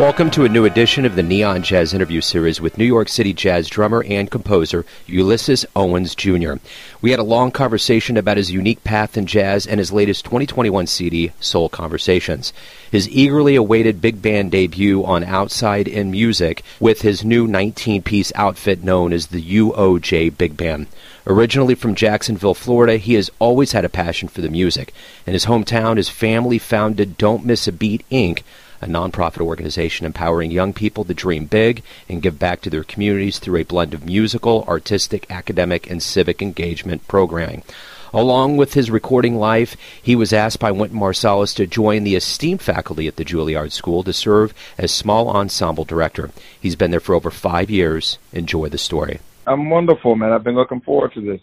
Welcome to a new edition of the Neon Jazz interview series with New York City jazz drummer and composer Ulysses Owens Jr. We had a long conversation about his unique path in jazz and his latest 2021 CD, Soul Conversations. His eagerly awaited big band debut on Outside in Music with his new 19 piece outfit known as the UOJ Big Band. Originally from Jacksonville, Florida, he has always had a passion for the music. In his hometown, his family founded Don't Miss a Beat Inc., a nonprofit organization empowering young people to dream big and give back to their communities through a blend of musical, artistic, academic, and civic engagement programming. Along with his recording life, he was asked by Wynton Marsalis to join the esteemed faculty at the Juilliard School to serve as small ensemble director. He's been there for over five years. Enjoy the story. I'm wonderful, man. I've been looking forward to this.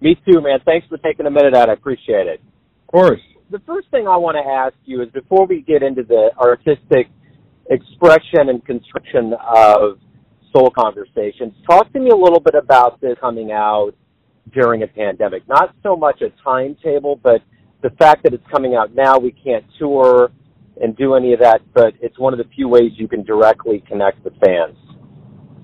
Me too, man. Thanks for taking a minute out. I appreciate it. Of course the first thing I want to ask you is before we get into the artistic expression and construction of soul conversations, talk to me a little bit about this coming out during a pandemic. Not so much a timetable, but the fact that it's coming out now, we can't tour and do any of that, but it's one of the few ways you can directly connect with fans.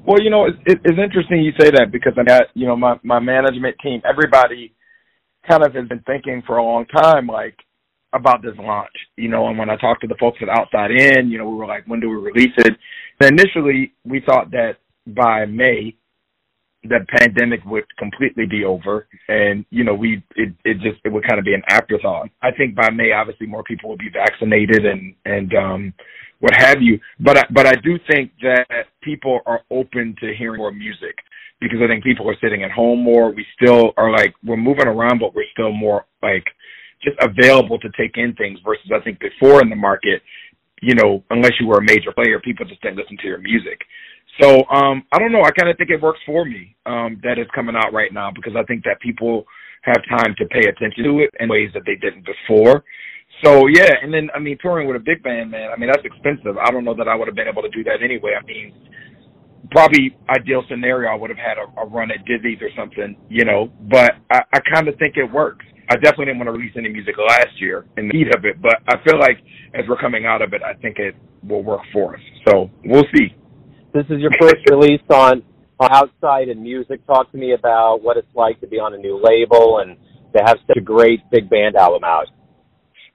Well, you know, it's, it's interesting you say that because I got, you know, my, my management team, everybody kind of has been thinking for a long time, like, about this launch, you know, and when I talked to the folks at Outside In, you know, we were like, when do we release it? And initially, we thought that by May, the pandemic would completely be over, and you know, we it it just it would kind of be an afterthought. I think by May, obviously, more people will be vaccinated and and um, what have you. But I, but I do think that people are open to hearing more music because I think people are sitting at home more. We still are like we're moving around, but we're still more like just available to take in things versus I think before in the market, you know, unless you were a major player, people just didn't listen to your music. So um, I don't know. I kind of think it works for me um, that it's coming out right now because I think that people have time to pay attention to it in ways that they didn't before. So yeah, and then I mean touring with a big band, man. I mean that's expensive. I don't know that I would have been able to do that anyway. I mean, probably ideal scenario I would have had a, a run at Dizzy's or something, you know. But I, I kind of think it works. I definitely didn't want to release any music last year in the heat of it, but I feel like as we're coming out of it, I think it will work for us. So we'll see. This is your first release on, on Outside in Music. Talk to me about what it's like to be on a new label and to have such a great big band album out.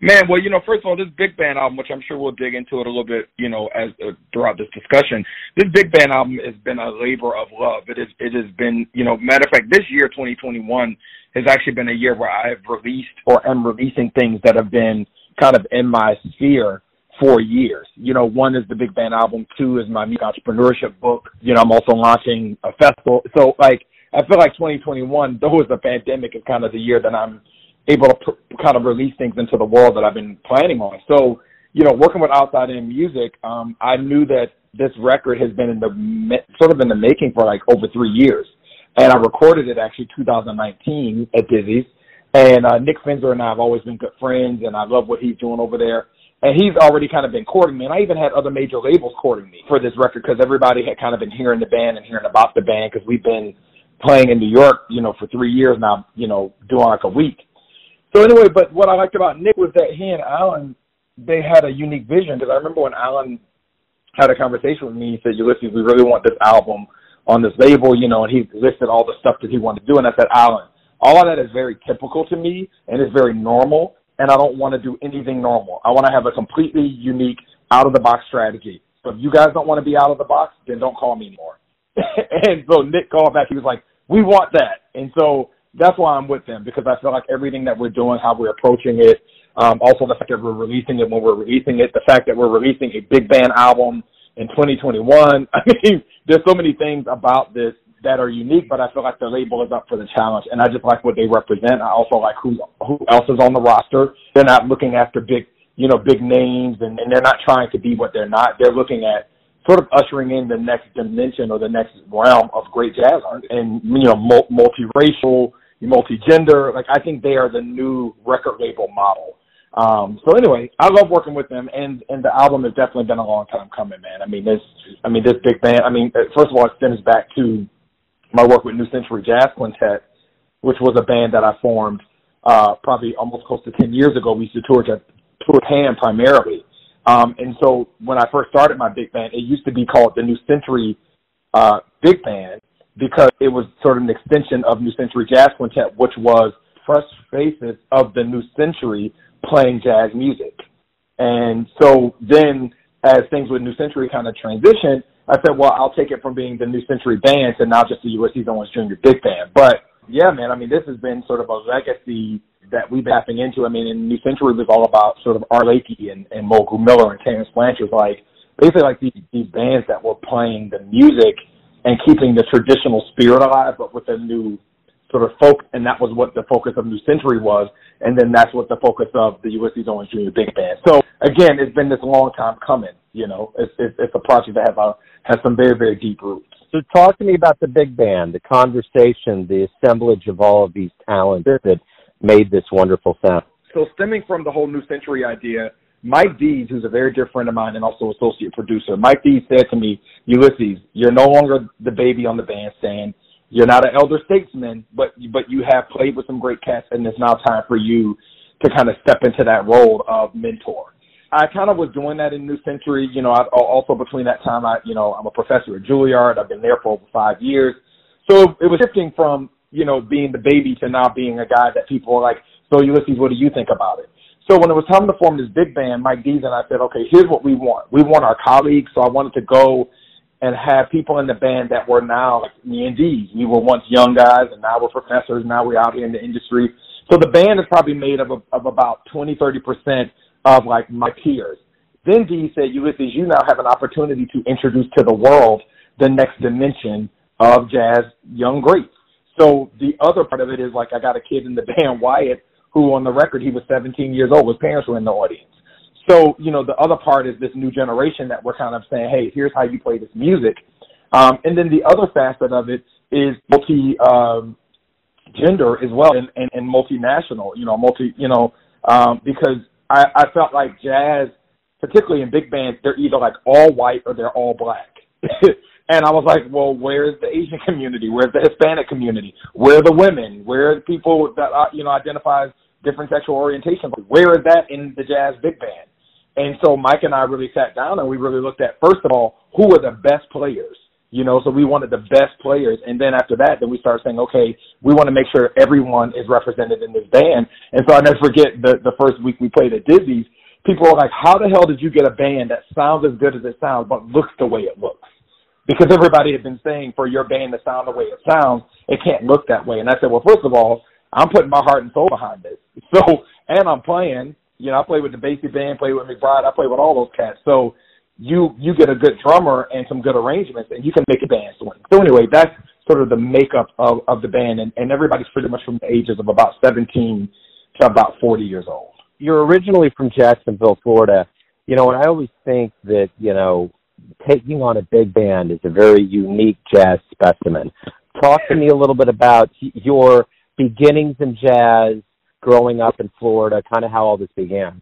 Man, well, you know, first of all, this big band album, which I'm sure we'll dig into it a little bit, you know, as uh, throughout this discussion. This big band album has been a labor of love. It is, it has been, you know, matter of fact, this year, 2021, has actually been a year where I have released or am releasing things that have been kind of in my sphere for years. You know, one is the Big Band album, two is my entrepreneurship book. You know, I'm also launching a festival. So like, I feel like 2021, though it's a pandemic, is kind of the year that I'm able to pr- kind of release things into the world that I've been planning on. So, you know, working with Outside In Music, um, I knew that this record has been in the sort of in the making for like over three years and I recorded it actually 2019 at Dizzy's. And uh, Nick Finzer and I have always been good friends, and I love what he's doing over there. And he's already kind of been courting me, and I even had other major labels courting me for this record because everybody had kind of been hearing the band and hearing about the band because we've been playing in New York, you know, for three years now, you know, doing like a week. So anyway, but what I liked about Nick was that he and Alan, they had a unique vision because I remember when Alan had a conversation with me, he said, Ulysses, we really want this album – on this label, you know, and he listed all the stuff that he wanted to do. And I said, Alan, all of that is very typical to me and it's very normal. And I don't want to do anything normal. I want to have a completely unique out of the box strategy. So if you guys don't want to be out of the box, then don't call me anymore. and so Nick called back. He was like, we want that. And so that's why I'm with them because I feel like everything that we're doing, how we're approaching it, um, also the fact that we're releasing it when we're releasing it, the fact that we're releasing a big band album in 2021. I mean, there's so many things about this that are unique, but I feel like the label is up for the challenge, and I just like what they represent. I also like who who else is on the roster. They're not looking after big, you know, big names, and, and they're not trying to be what they're not. They're looking at sort of ushering in the next dimension or the next realm of great jazz art, and you know, multiracial, multi-gender. Like I think they are the new record label model um, so anyway, I love working with them, and and the album has definitely been a long time coming, man. I mean, this, I mean, this big band. I mean, uh, first of all, it stems back to my work with New Century Jazz Quintet, which was a band that I formed uh, probably almost close to ten years ago. We used to tour Japan primarily, Um, and so when I first started my big band, it used to be called the New Century uh, Big Band because it was sort of an extension of New Century Jazz Quintet, which was fresh faces of the new century playing jazz music. And so then as things with New Century kind of transitioned, I said, well, I'll take it from being the New Century Band to now just the Ulysses Owens Jr. Big Band. But yeah, man, I mean, this has been sort of a legacy that we've been tapping into. I mean, in New Century was all about sort of Art Blakey and, and Mulgrew Miller and Terence Blanchard, like basically like these, these bands that were playing the music and keeping the traditional spirit alive, but with a new sort of folk, and that was what the focus of New Century was, and then that's what the focus of the Ulysses Owens Jr. Big Band. So again, it's been this long time coming. You know, it's it's, it's a project that has a, has some very very deep roots. So talk to me about the big band, the conversation, the assemblage of all of these talents that made this wonderful sound. So stemming from the whole New Century idea, Mike Dease, who's a very dear friend of mine and also associate producer, Mike Dease said to me, Ulysses, you're no longer the baby on the bandstand. You're not an elder statesman, but but you have played with some great cats, and it's now time for you to kind of step into that role of mentor. I kind of was doing that in New Century. You know, I, also between that time, I, you know, I'm a professor at Juilliard. I've been there for over five years. So it was shifting from, you know, being the baby to now being a guy that people are like, so Ulysses, what do you think about it? So when it was time to form this big band, Mike Dease and I said, okay, here's what we want. We want our colleagues. So I wanted to go and have people in the band that were now like me and Dease. We were once young guys and now we're professors. Now we're out here in the industry. So the band is probably made of, of about 20, 30% of like my peers. Then Dee said, Ulysses, you now have an opportunity to introduce to the world the next dimension of jazz young greats. So the other part of it is like I got a kid in the band, Wyatt, who on the record he was 17 years old. His parents were in the audience. So you know the other part is this new generation that we're kind of saying, hey, here's how you play this music. Um, and then the other facet of it is multi um, gender as well and, and, and multinational. You know, multi. You know, um, because I, I felt like jazz, particularly in big bands, they're either like all white or they're all black. and I was like, well, where's the Asian community? Where's the Hispanic community? Where are the women? Where are the people that uh, you know identify as different sexual orientation? Where is that in the jazz big band? And so Mike and I really sat down and we really looked at first of all who are the best players you know, so we wanted the best players. And then after that, then we started saying, okay, we want to make sure everyone is represented in this band. And so I never forget the, the first week we played at Dizzy's, people were like, how the hell did you get a band that sounds as good as it sounds, but looks the way it looks? Because everybody had been saying for your band to sound the way it sounds, it can't look that way. And I said, well, first of all, I'm putting my heart and soul behind this. So, and I'm playing, you know, I play with the Basie band, play with McBride, I play with all those cats. So you you get a good drummer and some good arrangements, and you can make a band swing. So anyway, that's sort of the makeup of of the band, and, and everybody's pretty much from the ages of about 17 to about 40 years old. You're originally from Jacksonville, Florida. You know, and I always think that you know taking on a big band is a very unique jazz specimen. Talk to me a little bit about your beginnings in jazz, growing up in Florida, kind of how all this began.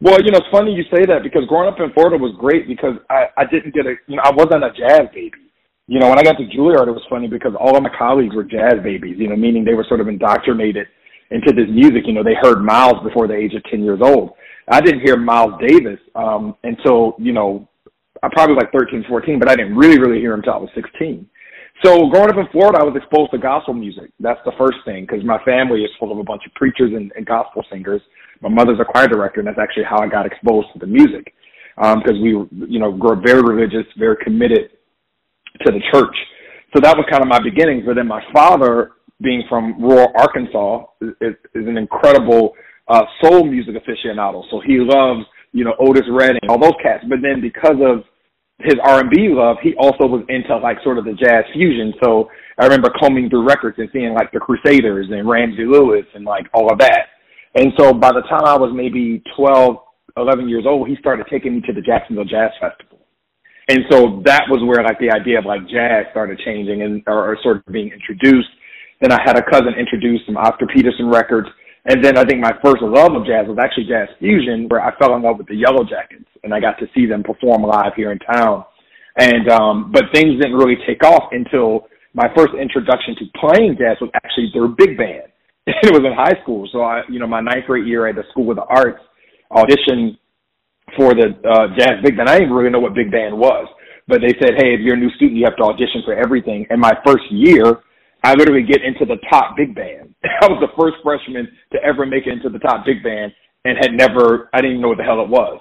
Well, you know, it's funny you say that because growing up in Florida was great because I I didn't get a you know I wasn't a jazz baby. You know, when I got to Juilliard, it was funny because all of my colleagues were jazz babies. You know, meaning they were sort of indoctrinated into this music. You know, they heard Miles before the age of ten years old. I didn't hear Miles Davis um, until you know I probably like thirteen, fourteen, but I didn't really really hear him until I was sixteen. So growing up in Florida, I was exposed to gospel music. That's the first thing because my family is full of a bunch of preachers and, and gospel singers my mother's a choir director, and that's actually how I got exposed to the music. Because um, we, you know, grew up very religious, very committed to the church. So that was kind of my beginnings. But then my father, being from rural Arkansas, is, is an incredible uh, soul music aficionado. So he loves, you know, Otis Redding, all those cats. But then because of his R&B love, he also was into like sort of the jazz fusion. So I remember combing through records and seeing like the Crusaders and Ramsey Lewis and like all of that. And so by the time I was maybe 12, 11 years old, he started taking me to the Jacksonville Jazz Festival. And so that was where like the idea of like jazz started changing and or, or sort of being introduced. Then I had a cousin introduce some Oscar Peterson records. And then I think my first love of jazz was actually jazz fusion, where I fell in love with the Yellowjackets, and I got to see them perform live here in town. And um, but things didn't really take off until my first introduction to playing jazz was actually their big band. it was in high school. So I, you know, my ninth grade year at the School of the Arts, auditioned for the uh, jazz big band. I didn't really know what big band was, but they said, hey, if you're a new student, you have to audition for everything. And my first year, I literally get into the top big band. I was the first freshman to ever make it into the top big band and had never, I didn't even know what the hell it was.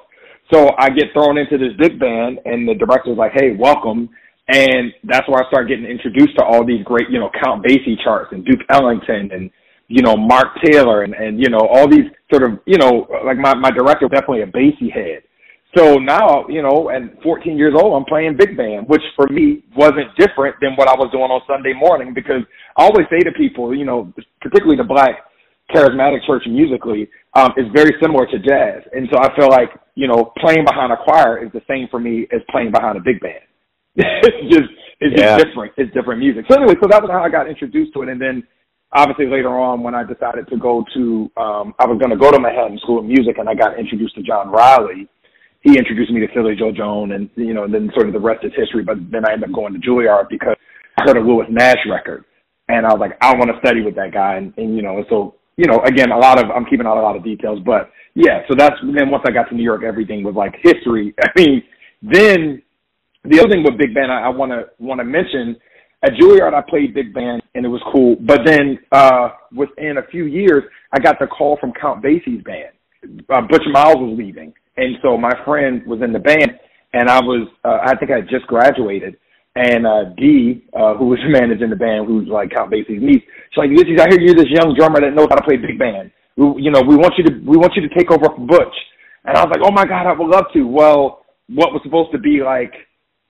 So I get thrown into this big band and the director's like, hey, welcome. And that's where I start getting introduced to all these great, you know, Count Basie charts and Duke Ellington and, you know, Mark Taylor and, and, you know, all these sort of, you know, like my, my director definitely a Basie head. So now, you know, at 14 years old, I'm playing big band, which for me wasn't different than what I was doing on Sunday morning because I always say to people, you know, particularly the black charismatic church musically, um, is very similar to jazz. And so I feel like, you know, playing behind a choir is the same for me as playing behind a big band. it's just, it's yeah. just different. It's different music. So anyway, so that was how I got introduced to it. And then obviously later on when I decided to go to, um, I was going to go to Manhattan School of Music and I got introduced to John Riley. He introduced me to Philly Joe Jones and, you know, and then sort of the rest is history. But then I ended up going to Juilliard because I heard a Lewis Nash record. And I was like, I want to study with that guy. And, and you know, and so, you know, again, a lot of, I'm keeping out a lot of details, but yeah, so that's, then once I got to New York, everything was like history. I mean, then the other thing with big band I want to, want to mention at Juilliard, I played big band and it was cool. But then, uh, within a few years, I got the call from Count Basie's band. Uh, Butch Miles was leaving. And so my friend was in the band and I was, uh, I think I just graduated and uh Dee, uh, who was managing the band, who's like Count Basie's niece, she's like, Ulysses, I hear you're this young drummer that knows how to play big band. We, you know, we want you to we want you to take over for Butch. And I was like, Oh my God, I would love to. Well, what was supposed to be like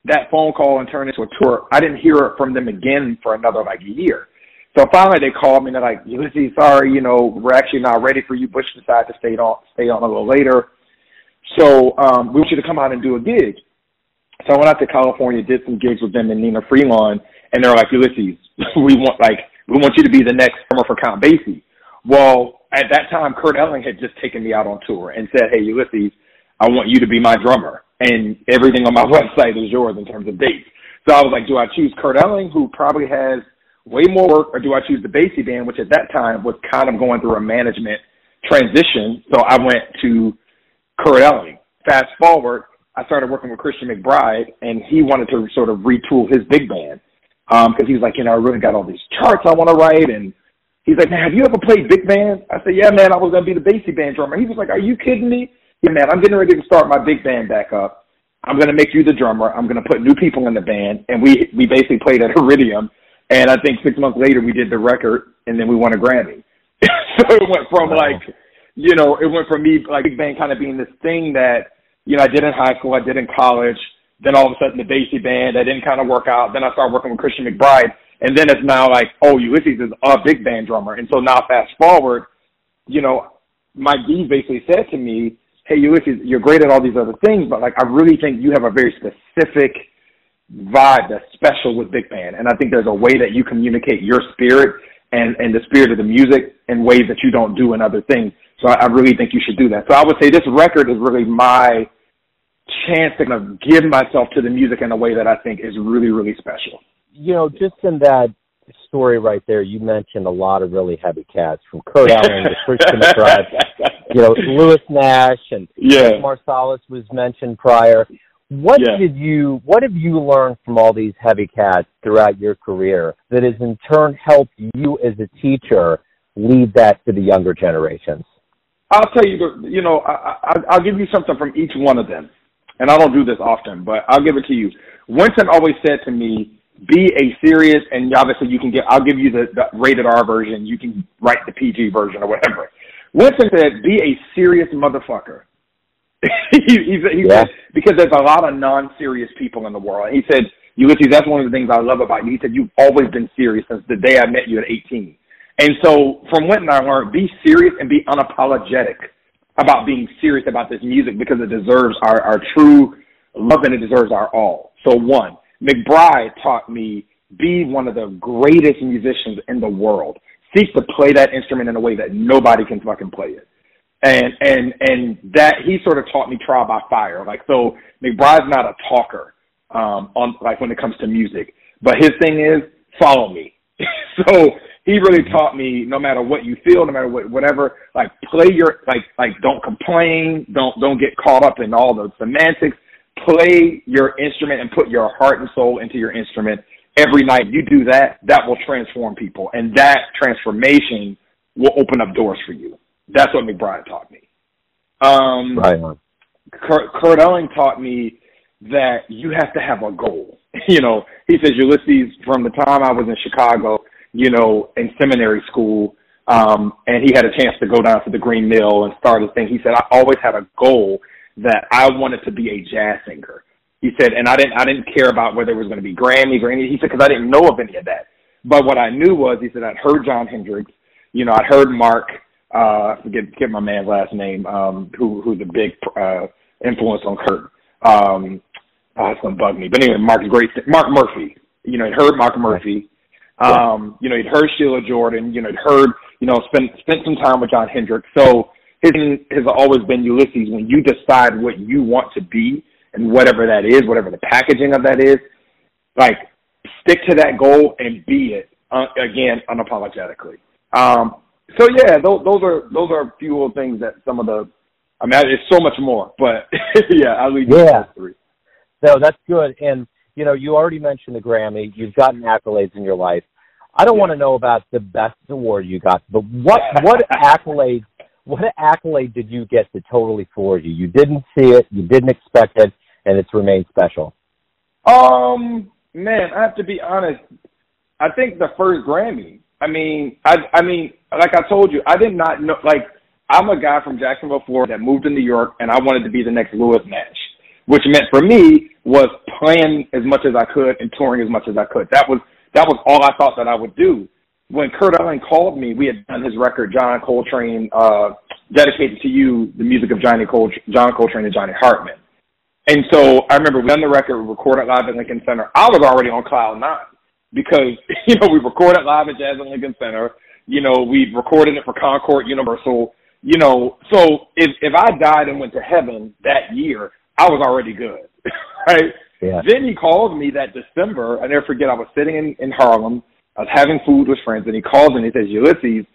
that phone call and turn into a tour, I didn't hear from them again for another like a year. So finally they called me and they're like, Ulysses, sorry, you know, we're actually not ready for you. Butch decided to stay on stay on a little later. So um we want you to come out and do a gig. So I went out to California, did some gigs with them and Nnenna Freelon, and they're like, Ulysses, we want like we want you to be the next drummer for Count Basie. Well, at that time, Kurt Elling had just taken me out on tour and said, Hey, Ulysses, I want you to be my drummer, and everything on my website is yours in terms of dates. So I was like, do I choose Kurt Elling, who probably has way more work, or do I choose the Basie band, which at that time was kind of going through a management transition? So I went to Kurt Elling. Fast forward, I started working with Christian McBride, and he wanted to sort of retool his big band because um, he was like, you know, I really got all these charts I want to write, and he's like, man, have you ever played big band? I said, yeah, man, I was gonna be the Basie band drummer. He was like, are you kidding me? Yeah, man, I'm getting ready to start my big band back up. I'm gonna make you the drummer. I'm gonna put new people in the band, and we we basically played at Iridium, and I think six months later we did the record, and then we won a Grammy. so it went from wow. like, you know, it went from me like big band kind of being this thing that you know, I did in high school, I did in college. Then all of a sudden the Basie band, that didn't kind of work out. Then I started working with Christian McBride. And then it's now like, oh, Ulysses is a big band drummer. And so now fast forward, you know, Mike D basically said to me, hey, Ulysses, you're great at all these other things, but like, I really think you have a very specific vibe that's special with big band. And I think there's a way that you communicate your spirit and, and the spirit of the music in ways that you don't do in other things. So I, I really think you should do that. So I would say this record is really my chance to kind of give myself to the music in a way that I think is really, really special. You know, just in that story right there, you mentioned a lot of really heavy cats from Kurt Elling to Christian McBride, you know, Lewis Nash and yeah. Marsalis was mentioned prior. What yeah. did you what have you learned from all these heavy cats throughout your career that has in turn helped you as a teacher lead that to the younger generations? I'll tell you, you know, I, I, I'll give you something from each one of them and I don't do this often, but I'll give it to you. Wynton always said to me, be a serious, and obviously you can get, I'll give you the, the rated R version. You can write the PG version or whatever. Wynton said, be a serious motherfucker. he, he, he yeah. said, because there's a lot of non-serious people in the world. And he said, Ulysses, that's one of the things I love about you. He said, you've always been serious since the day I met you at 18. And so from Wynton, I learned, be serious and be unapologetic about being serious about this music because it deserves our, our true love and it deserves our all. So one, McBride taught me be one of the greatest musicians in the world. Seek to play that instrument in a way that nobody can fucking play it. And and and that he sort of taught me trial by fire. Like so McBride's not a talker um on like when it comes to music. But his thing is follow me. so he really taught me no matter what you feel, no matter what whatever, like play your like like don't complain, don't don't get caught up in all the semantics. Play your instrument and put your heart and soul into your instrument every night. You do that, that will transform people, and that transformation will open up doors for you. That's what McBride taught me. Um, right. Kurt, Kurt Elling taught me that you have to have a goal. You know, he says Ulysses from the time I was in Chicago, you know, in seminary school, um, and he had a chance to go down to the Green Mill and start a thing. He said, I always had a goal that I wanted to be a jazz singer. He said, and I didn't, I didn't care about whether it was going to be Grammys or any. He said, because I didn't know of any of that. But what I knew was, he said, I'd heard Jon Hendricks, you know, I'd heard Mark, uh, forget, my man's last name, um, who, who's a big, uh, influence on Kurt. Um, oh, it's gonna bug me. But anyway, Mark's great. Mark Murphy. You know, he'd heard Mark Murphy. Um, you know, he'd heard Sheila Jordan. You know, he'd heard. You know, spent spent some time with Jon Hendricks. So his has always been Ulysses. When you decide what you want to be and whatever that is, whatever the packaging of that is, like stick to that goal and be it uh, again unapologetically. Um, so yeah, those, those are those are a few of things that some of the. I mean, it's so much more, but yeah, I'll leave you yeah. those three. No, that's good. And you know, you already mentioned the Grammy. You've gotten accolades in your life. I don't yeah. want to know about the best award you got, but what what accolade what accolade did you get to totally floor you? You didn't see it, you didn't expect it, and it's remained special. Um, man, I have to be honest. I think the first Grammy. I mean, I I mean, like I told you, I did not know. Like, I'm a guy from Jacksonville, Florida, that moved to New York, and I wanted to be the next Lewis Nash which meant for me was playing as much as I could and touring as much as I could. That was that was all I thought that I would do. When Kurt Elling called me, we had done his record, John Coltrane, uh, dedicated to you, the music of Johnny Col- John Coltrane and Johnny Hartman. And so I remember we done the record, we recorded live at Lincoln Center. I was already on cloud nine because, you know, we recorded live at Jazz at Lincoln Center. You know, we recorded it for Concord Universal. You know, so if if I died and went to heaven that year, I was already good, right? Yeah. Then he called me that December. I never forget. I was sitting in, in Harlem. I was having food with friends, and he calls and he says, "Ulysses,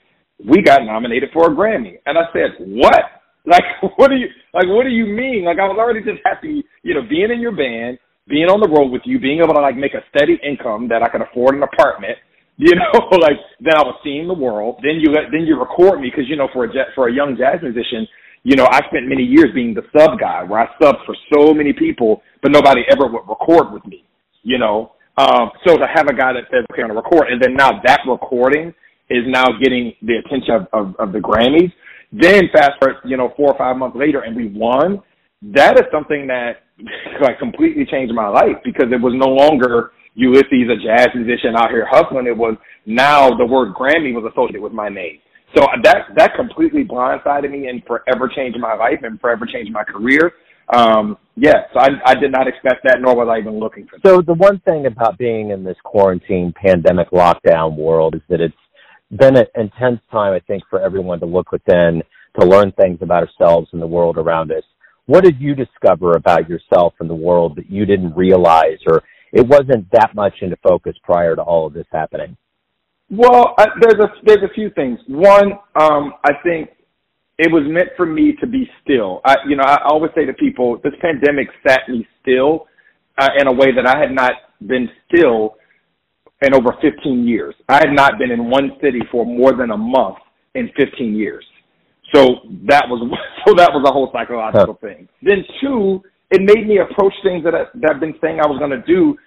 we got nominated for a Grammy." And I said, "What? Like, what do you like? What do you mean? Like, I was already just happy, you know, being in your band, being on the road with you, being able to like make a steady income that I could afford an apartment." You know, like then I was seeing the world. Then you then you record me because you know for a for a young jazz musician, you know, I spent many years being the sub guy where I subbed for so many people, but nobody ever would record with me, you know. Um, so to have a guy that says, okay, I'm going to record, and then now that recording is now getting the attention of, of, of the Grammys. Then fast forward, you know, four or five months later, and we won. That is something that like completely changed my life because it was no longer Ulysses, a jazz musician out here hustling. It was now the word Grammy was associated with my name. So that that completely blindsided me and forever changed my life and forever changed my career. Um, yeah, so I, I did not expect that, nor was I even looking for that. So the one thing about being in this quarantine, pandemic, lockdown world is that it's been an intense time, I think, for everyone to look within, to learn things about ourselves and the world around us. What did you discover about yourself and the world that you didn't realize, or it wasn't that much into focus prior to all of this happening? Well, I, there's a there's a few things. One, um, I think it was meant for me to be still. I, you know, I always say to people, this pandemic sat me still uh, in a way that I had not been still in over 15 years. I had not been in one city for more than a month in 15 years. So that was so that was a whole psychological huh. thing. Then two, it made me approach things that I, that I've been saying I was going to do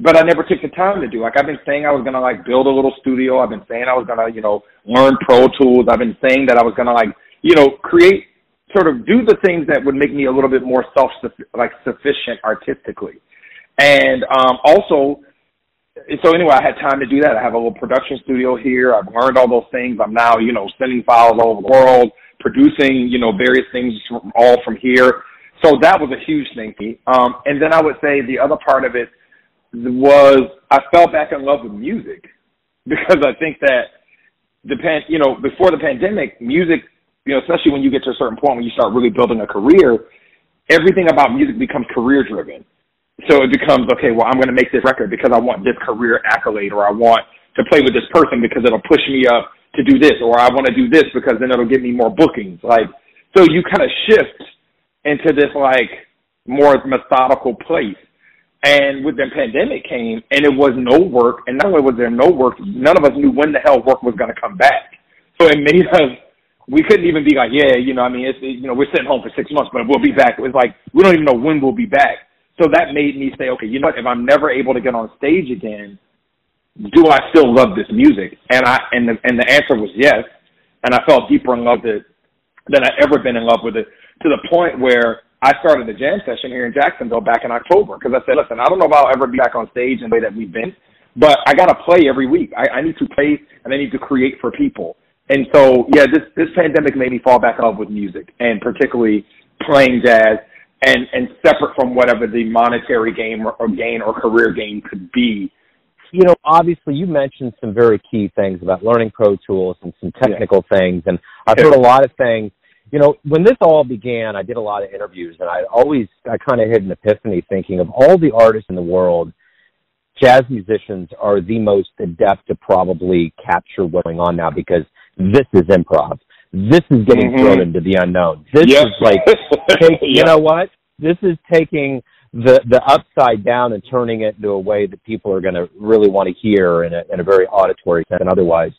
but I never took the time to do. Like I've been saying I was gonna like build a little studio. I've been saying I was gonna, you know, learn Pro Tools. I've been saying that I was gonna like, you know, create sort of do the things that would make me a little bit more self like sufficient artistically. And um also so anyway, I had time to do that. I have a little production studio here. I've learned all those things. I'm now, you know, sending files all over the world, producing, you know, various things from, all from here. So that was a huge thing. Um, and then I would say the other part of it was I fell back in love with music because I think that the pan, you know, before the pandemic, music, you know, especially when you get to a certain point when you start really building a career, everything about music becomes career driven. So it becomes okay. Well, I'm going to make this record because I want this career accolade, or I want to play with this person because it'll push me up to do this, or I want to do this because then it'll give me more bookings. Like, so you kind of shift into this like more methodical place. And with the pandemic came, and it was no work, and not only was there no work, none of us knew when the hell work was going to come back. So it made us we couldn't even be like, yeah, you know, I mean, it's you know, we're sitting home for six months, but we'll be back. It was like we don't even know when we'll be back. So that made me say, okay, you know what? If I'm never able to get on stage again, do I still love this music? And I and the and the answer was yes. And I felt deeper in love with it than I ever been in love with it to the point where I started a jam session here in Jacksonville back in October because I said, listen, I don't know if I'll ever be back on stage in the way that we've been, but I got to play every week. I, I need to play and I need to create for people. And so, yeah, this this pandemic made me fall back in love with music, and particularly playing jazz, and and separate from whatever the monetary gain or, or gain or career gain could be. You know, obviously, you mentioned some very key things about learning Pro Tools and some technical yeah. things, and I've heard a lot of things. You know, when this all began, I did a lot of interviews, and I always I kind of had an epiphany, thinking of all the artists in the world jazz musicians are the most adept to probably capture what's going on now because this is improv. This is getting mm-hmm. thrown into the unknown. This yep. is like, take, you know what? This is taking the the upside down and turning it into a way that people are going to really want to hear in a, in a very auditory sense and otherwise.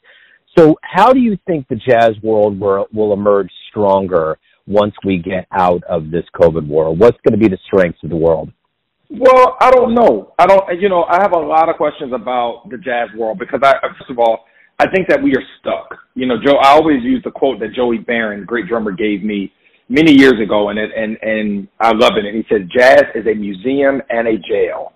So, how do you think the jazz world will, will emerge stronger once we get out of this COVID world? What's going to be the strengths of the world? Well, I don't know. I don't. You know, I have a lot of questions about the jazz world because I, first of all, I think that we are stuck. You know, Joe. I always use the quote that Joey Baron, great drummer, gave me many years ago, and it and and I love it. And he said, "Jazz is a museum and a jail."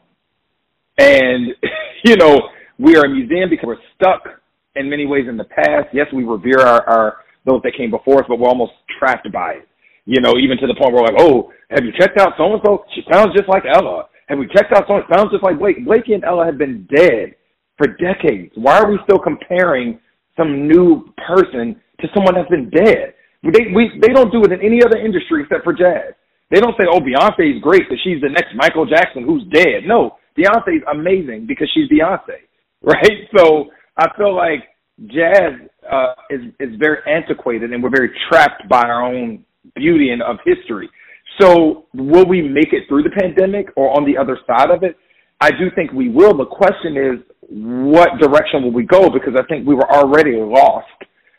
And you know, we are a museum because we're stuck in many ways in the past. Yes, we revere our, our those that came before us, but we're almost trapped by it. You know, even to the point where we're like, "Oh, have you checked out so and so? She sounds just like Ella." Have we checked out so? and Sounds just like Blake. Blakey and Ella have been dead for decades. Why are we still comparing some new person to someone that's been dead? They we they don't do it in any other industry except for jazz. They don't say, "Oh, Beyonce is great, that she's the next Michael Jackson who's dead." No, Beyonce is amazing because she's Beyonce, right? So I feel like jazz uh, is is very antiquated, and we're very trapped by our own beauty and of history. So will we make it through the pandemic or on the other side of it? I do think we will. The question is, what direction will we go? Because I think we were already lost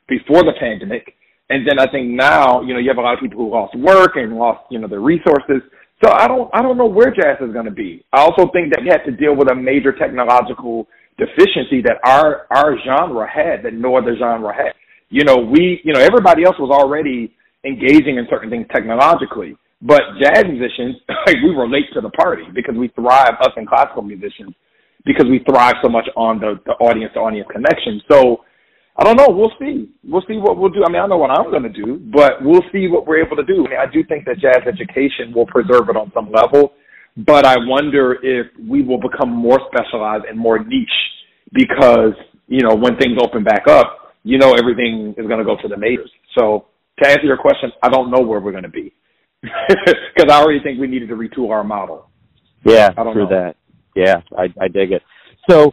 before the pandemic. And then I think now, you know, you have a lot of people who lost work and lost, you know, their resources. So I don't, I don't know where jazz is going to be. I also think that we have to deal with a major technological deficiency that our, our genre had that no other genre had. You know, we, you know, everybody else was already engaging in certain things technologically. But jazz musicians, like we relate to the party because we thrive, us and classical musicians, because we thrive so much on the, the audience to audience connection. So I don't know. We'll see. We'll see what we'll do. I mean, I know what I'm going to do, but we'll see what we're able to do. I mean, I do think that jazz education will preserve it on some level, but I wonder if we will become more specialized and more niche because, you know, when things open back up, you know, everything is going to go to the majors. So to answer your question, I don't know where we're going to be because I already think we needed to retool our model. Yeah, I don't through that. Yeah, I, I dig it. So,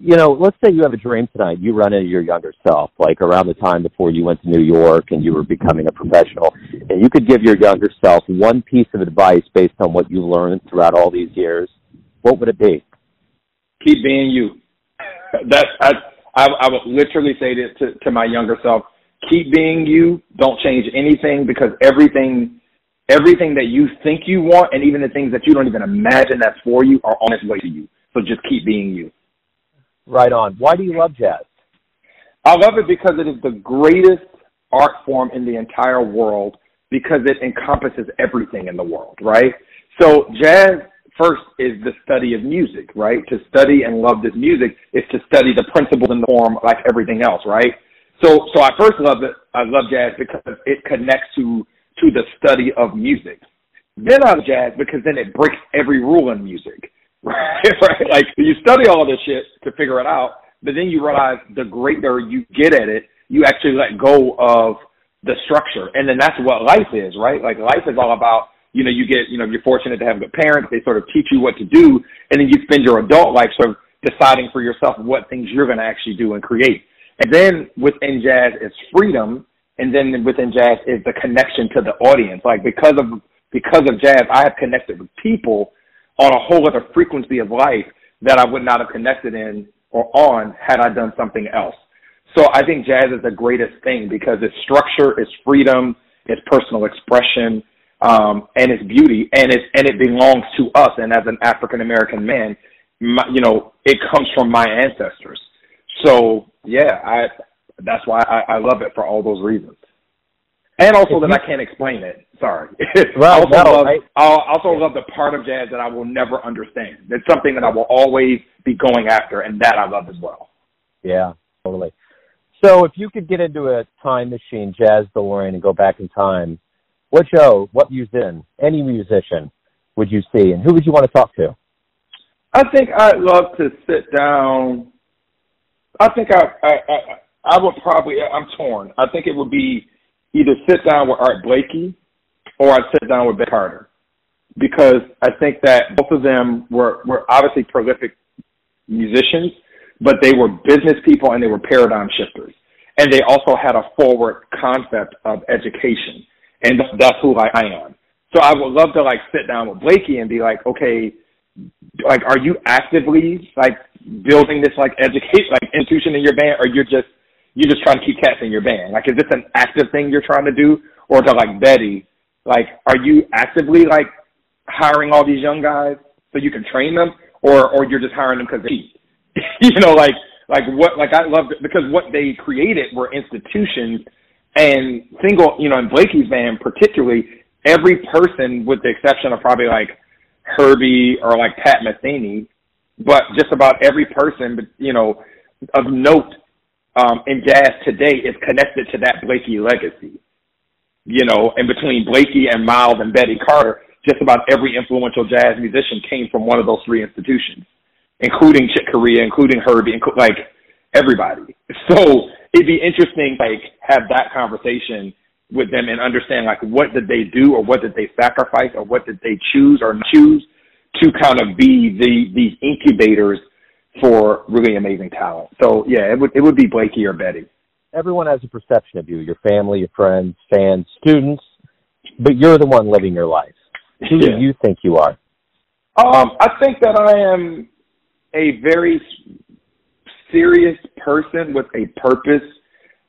you know, let's say you have a dream tonight. You run into your younger self, like around the time before you went to New York and you were becoming a professional, and you could give your younger self one piece of advice based on what you learned throughout all these years. What would it be? Keep being you. That's I. I, I would literally say this to, to my younger self: keep being you. Don't change anything because everything everything that you think you want and even the things that you don't even imagine that's for you are on its way to you. So just keep being you. Right on. Why do you love jazz? I love it because it is the greatest art form in the entire world because it encompasses everything in the world, right? So jazz first is the study of music, right? To study and love this music is to study the principles and the form like everything else, right? So so I first love it I love jazz because it connects to to the study of music. Then I love jazz because then it breaks every rule in music. Right? right? Like you study all this shit to figure it out, but then you realize the greater you get at it, you actually let go of the structure. And then that's what life is, right? Like life is all about, you know, you get, you know, you're fortunate to have good parents. They sort of teach you what to do. And then you spend your adult life sort of deciding for yourself what things you're going to actually do and create. And then within jazz is freedom, and then within jazz is the connection to the audience. Like because of because of jazz, I have connected with people on a whole other frequency of life that I would not have connected in or on had I done something else. So I think jazz is the greatest thing because its structure, its freedom, its personal expression, um, and its beauty, and it and it belongs to us. And as an African American man, my, you know, it comes from my ancestors. So yeah, I that's why I, I love it for all those reasons. And also that I can't explain it. Sorry. Right, I also no, love, I also love the part of jazz that I will never understand. It's something that I will always be going after, and that I love as well. Yeah, totally. So if you could get into a time machine, Jazz DeLorean, and go back in time, what show, what musician, any musician would you see, and who would you want to talk to? I think I'd love to sit down. I think I I I, I would probably I'm torn. I think it would be either sit down with Art Blakey or I'd sit down with Betty Carter because I think that both of them were were obviously prolific musicians, but they were business people and they were paradigm shifters. And they also had a forward concept of education. And that's who I, I am. So I would love to like sit down with Blakey and be like, okay, like are you actively like building this like education, like institution in your band or you're just you're just trying to keep cats in your band? Like is this an active thing you're trying to do? Or to like Betty, like are you actively like hiring all these young guys so you can train them or or you're just hiring them because they you know, like like what like I love because what they created were institutions and single you know, in Blakey's band particularly, every person with the exception of probably like Herbie or like Pat Metheny, but just about every person, you know, of note um, in jazz today is connected to that Blakey legacy. You know, and between Blakey and Miles and Betty Carter, just about every influential jazz musician came from one of those three institutions, including Chick Corea, including Herbie, inclu- like everybody. So it'd be interesting, like, have that conversation with them and understand like what did they do or what did they sacrifice or what did they choose or choose to kind of be the these incubators for really amazing talent. So yeah, it would it would be Blakey or Betty. Everyone has a perception of you, your family, your friends, fans, students, but you're the one living your life. Who Yeah. do you think you are? Um, I think that I am a very serious person with a purpose,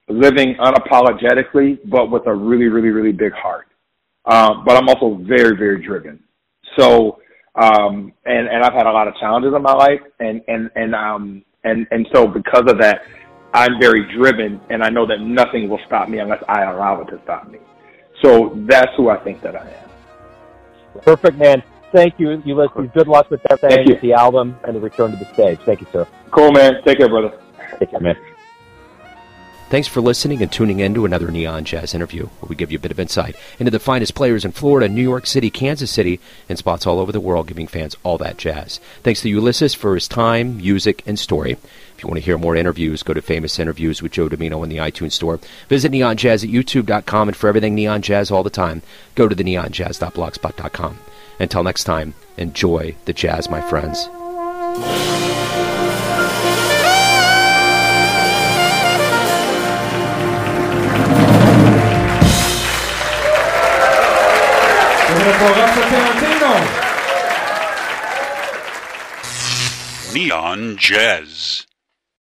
living unapologetically, but with a really, really, really big heart. Um, but I'm also very, very driven. So, um, and and I've had a lot of challenges in my life, and and and um and and so because of that, I'm very driven, and I know that nothing will stop me unless I allow it to stop me. So that's who I think that I am. Perfect, man. Thank you, Ulysses. Good luck with everything, Thank you. with the album, and the return to the stage. Thank you, sir. Cool, man. Take care, brother. Take care, man. Thanks for listening and tuning in to another Neon Jazz interview, where we give you a bit of insight into the finest players in Florida, New York City, Kansas City, and spots all over the world, giving fans all that jazz. Thanks to Ulysses for his time, music, and story. If you want to hear more interviews, go to Famous Interviews with Joe Dimino in the iTunes Store. Visit Neon Jazz at YouTube.com, and for everything Neon Jazz all the time, go to the neonjazz.blogspot.com. Until next time, enjoy the jazz, my friends. Neon Jazz.